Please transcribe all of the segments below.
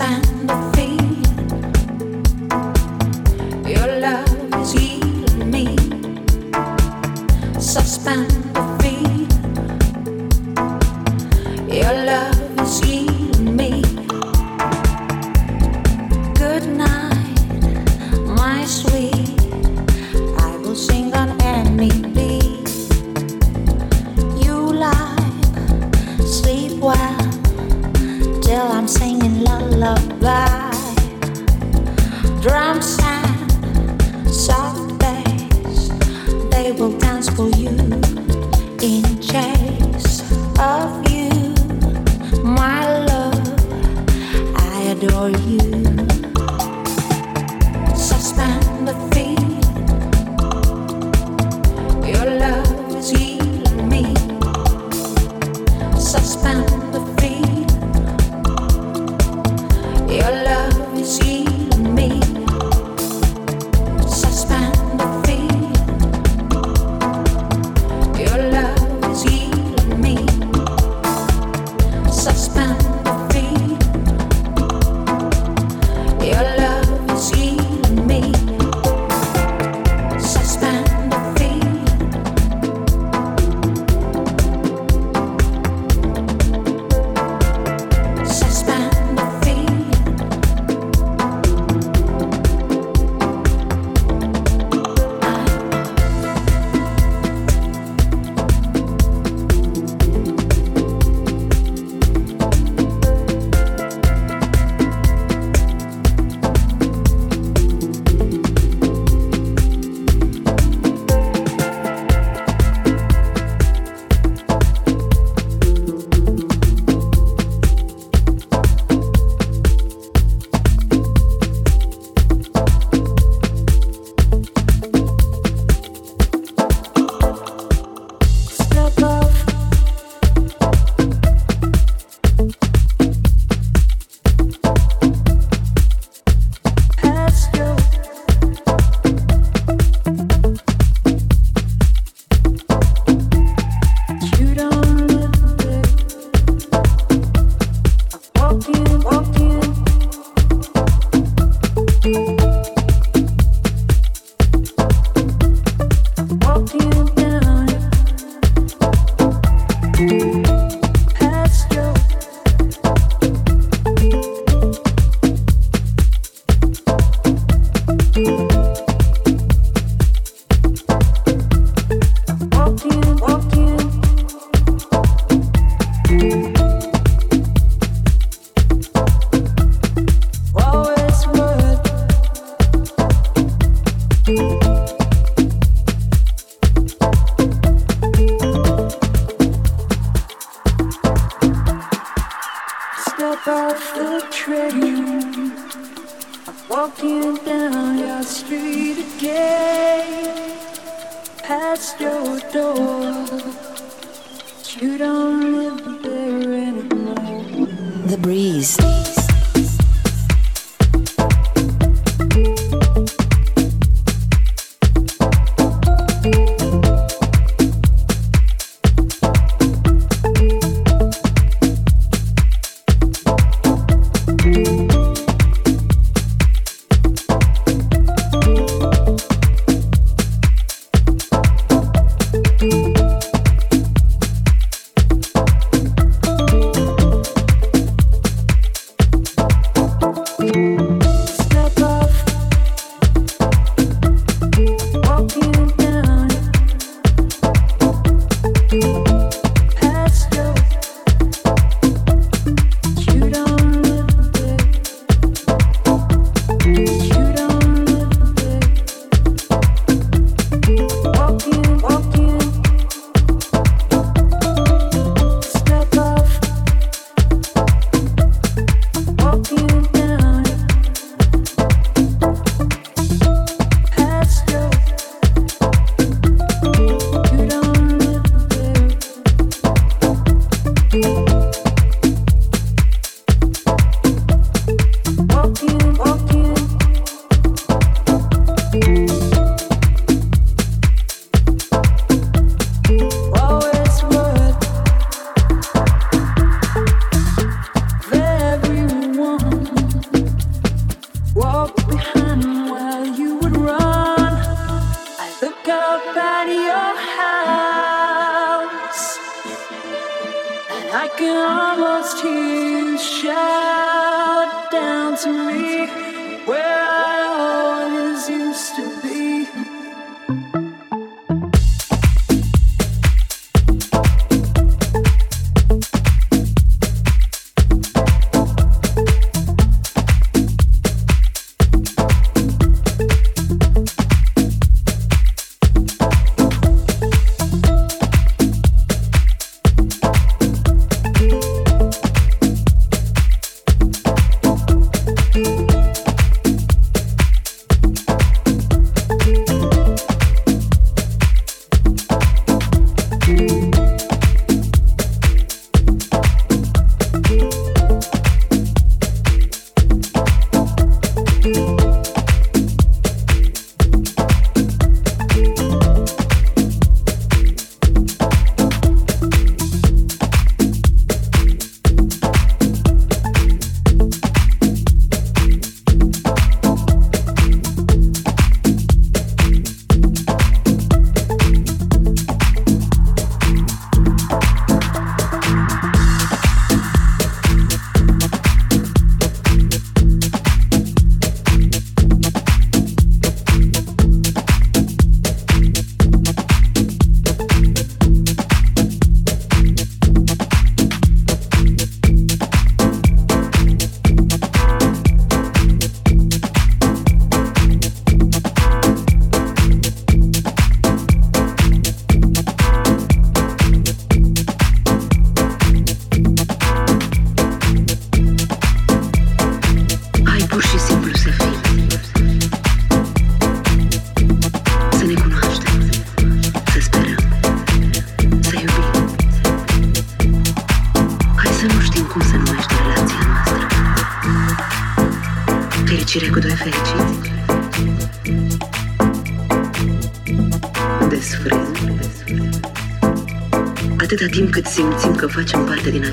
understand.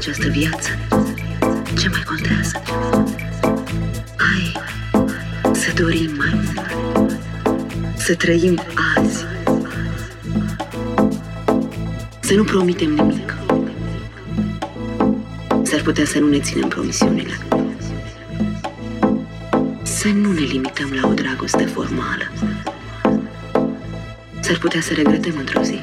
Această viață, ce mai contează? Hai să dorim mai mult, să trăim azi, să nu promitem nimic. S-ar putea să nu ne ținem promisiunile. Să nu ne limităm la o dragoste formală. S-ar putea să regretăm într-o zi.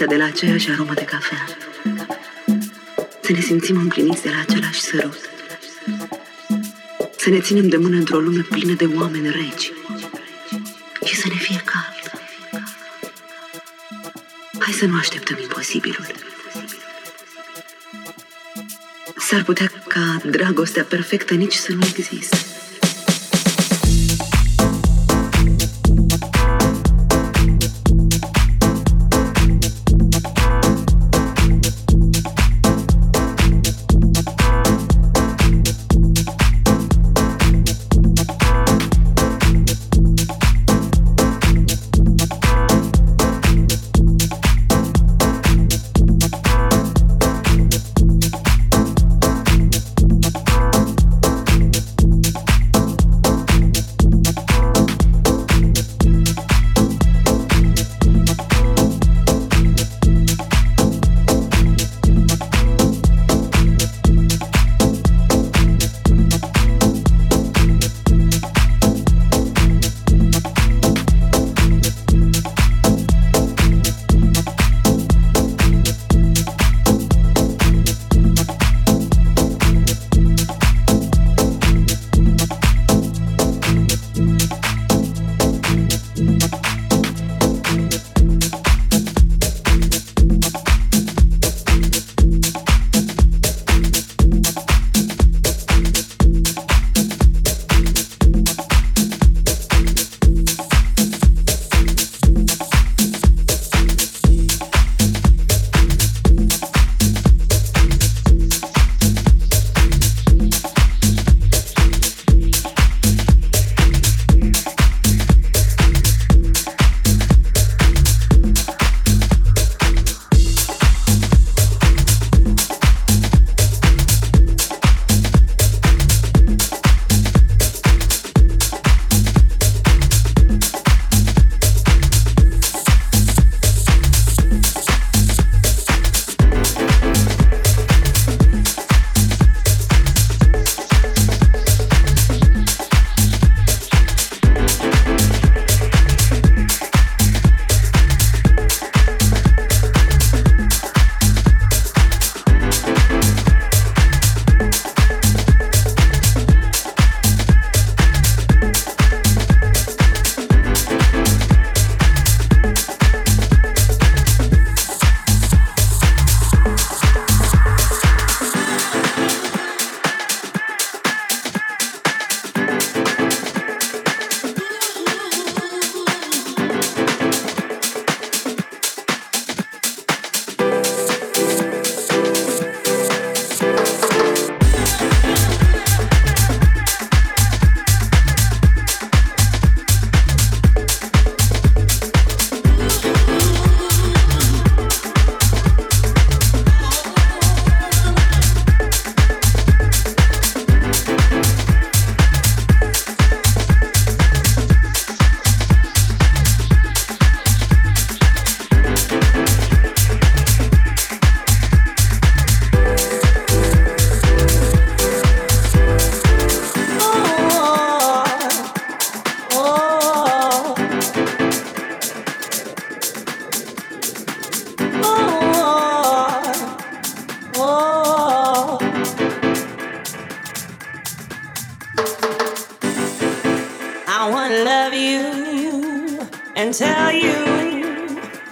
Dimineața de la aceeași aromă de cafea. Să ne simțim împliniți de la același sărut. Să ne ținem de mână într-o lume plină de oameni reci. Și să ne fie cald. Hai să nu așteptăm imposibilul. S-ar putea ca dragostea perfectă nici să nu existe.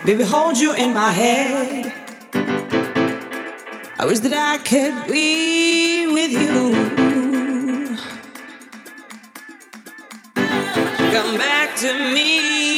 Baby, hold you in my head. I wish that I could be with you. Come back to me.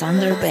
Sander Bay.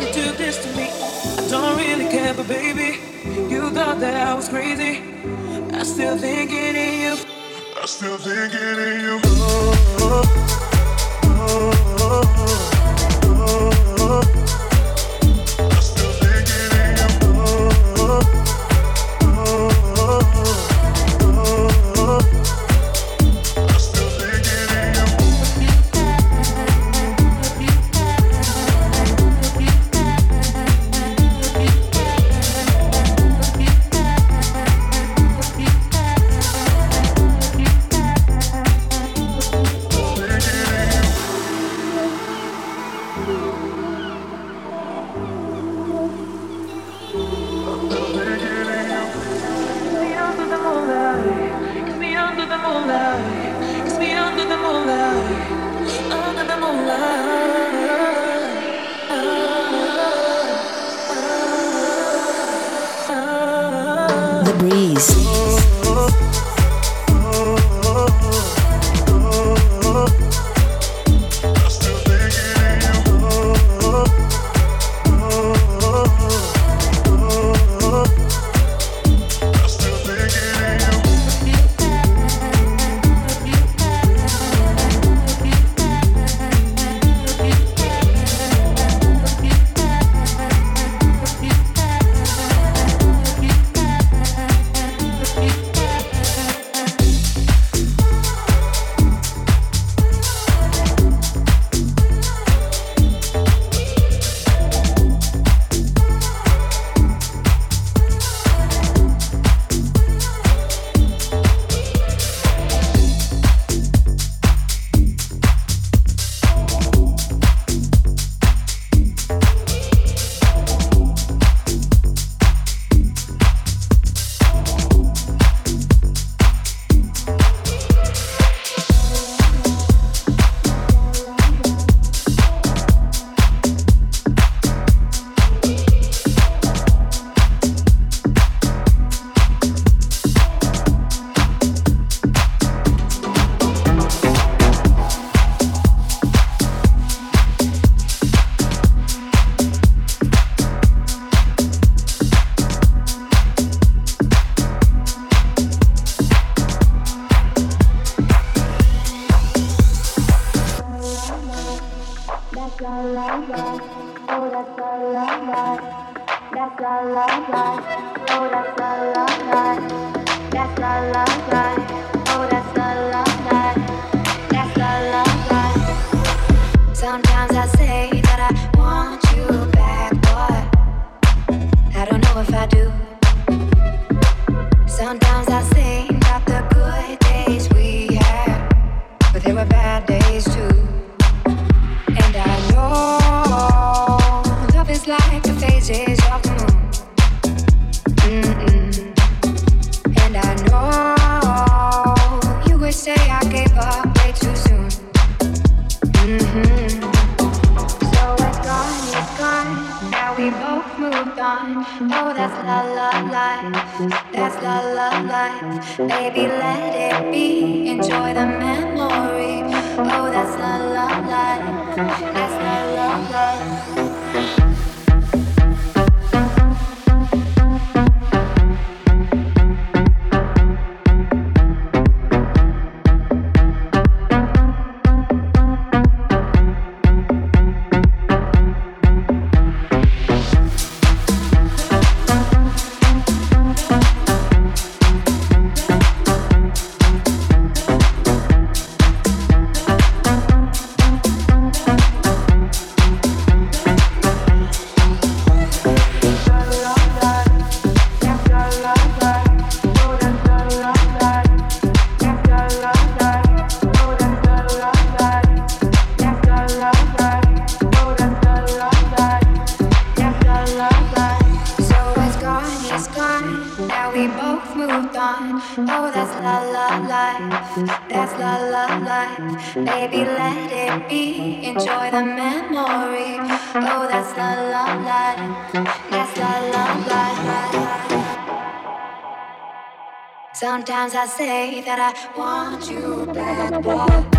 you do this to me. I don't really care, but baby, you thought that I was crazy. I still think it in you. I still think it in you. Oh, oh, oh, the love life. Baby, let it be. Enjoy the memory. Oh, that's the love life. That's the love life. Sometimes I say that I want you back,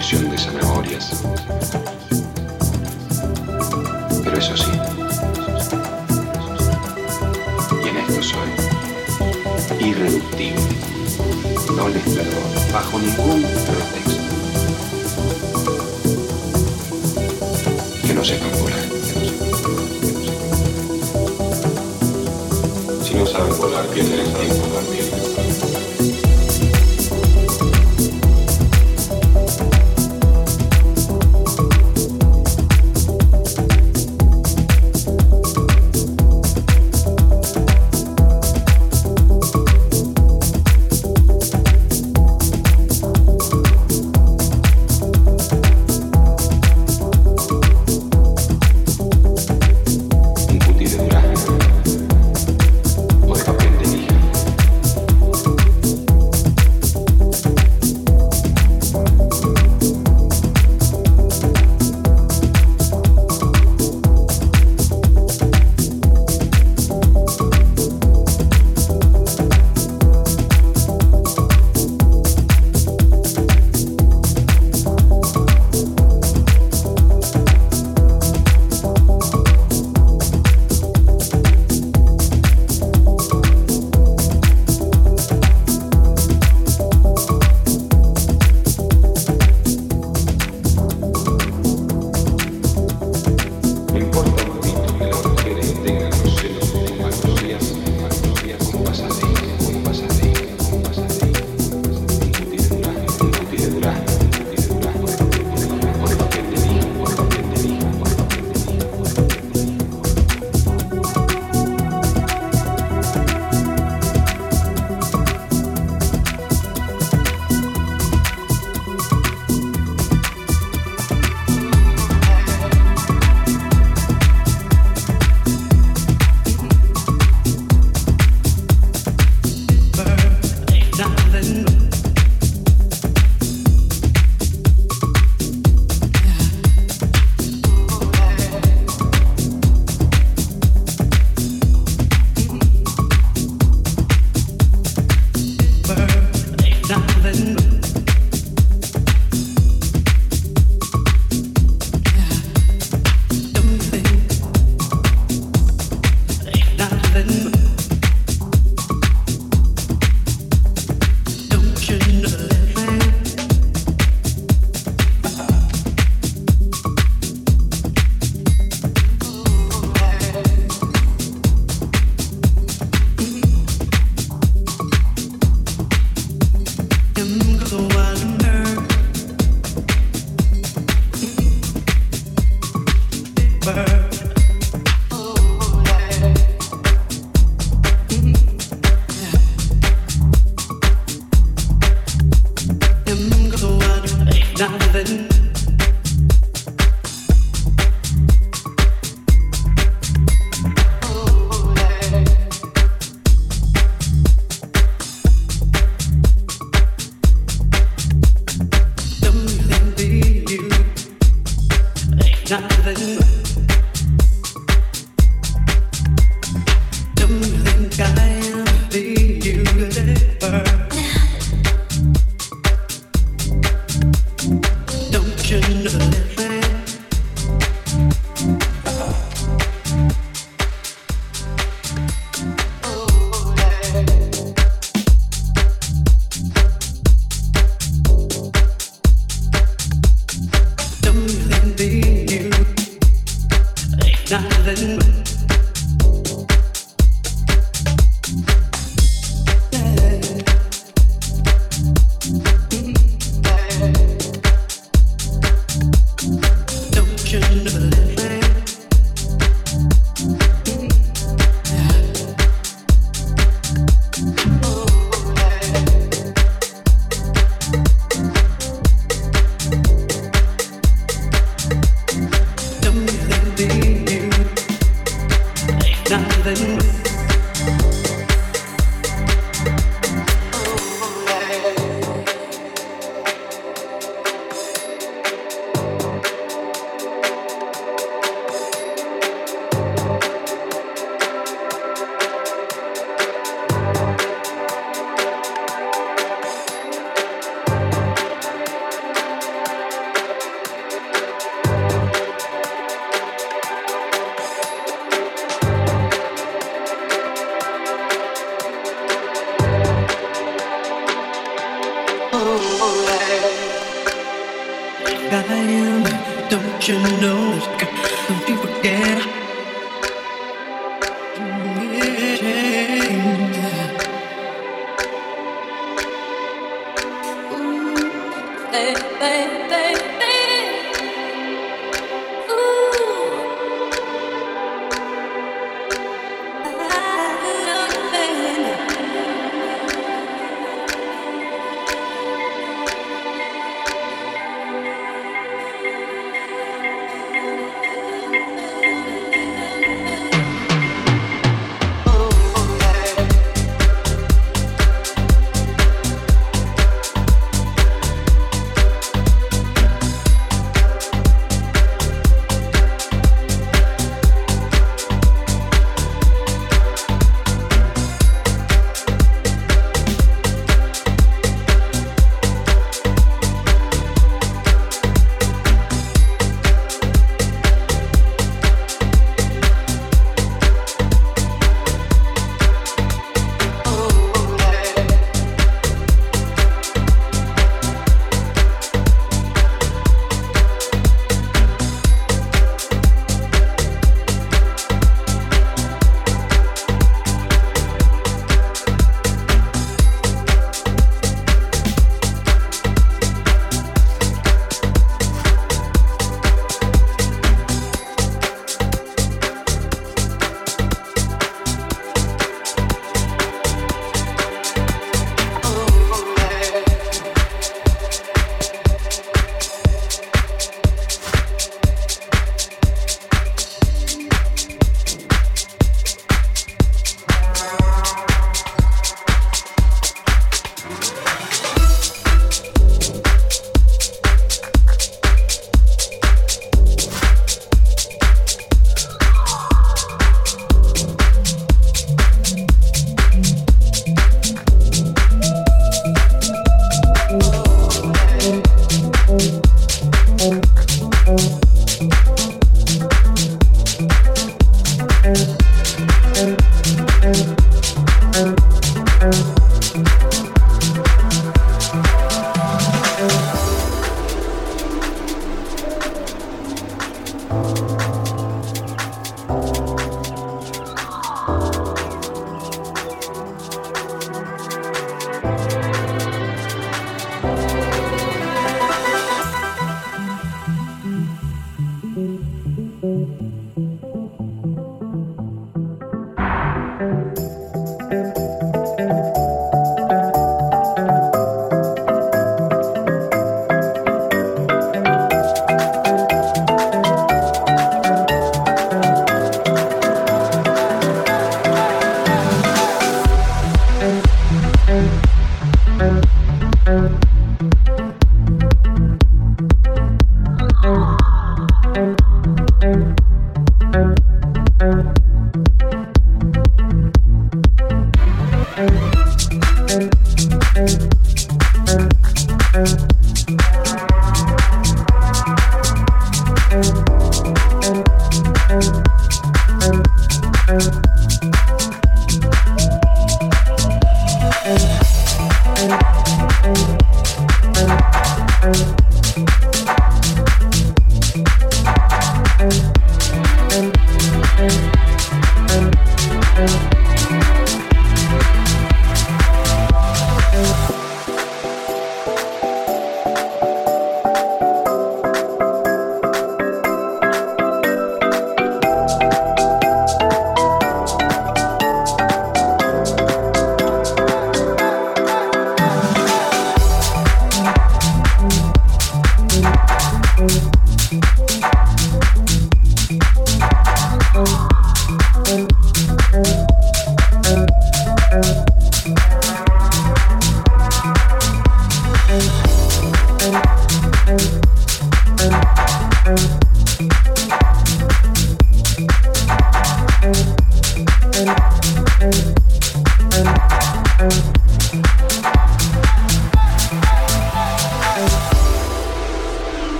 posición de zanahorias. Pero eso sí, y en esto soy irreductible. No les perdono bajo ningún pretexto. Que no sepan volar. Si no saben volar, pierden el tiempo también.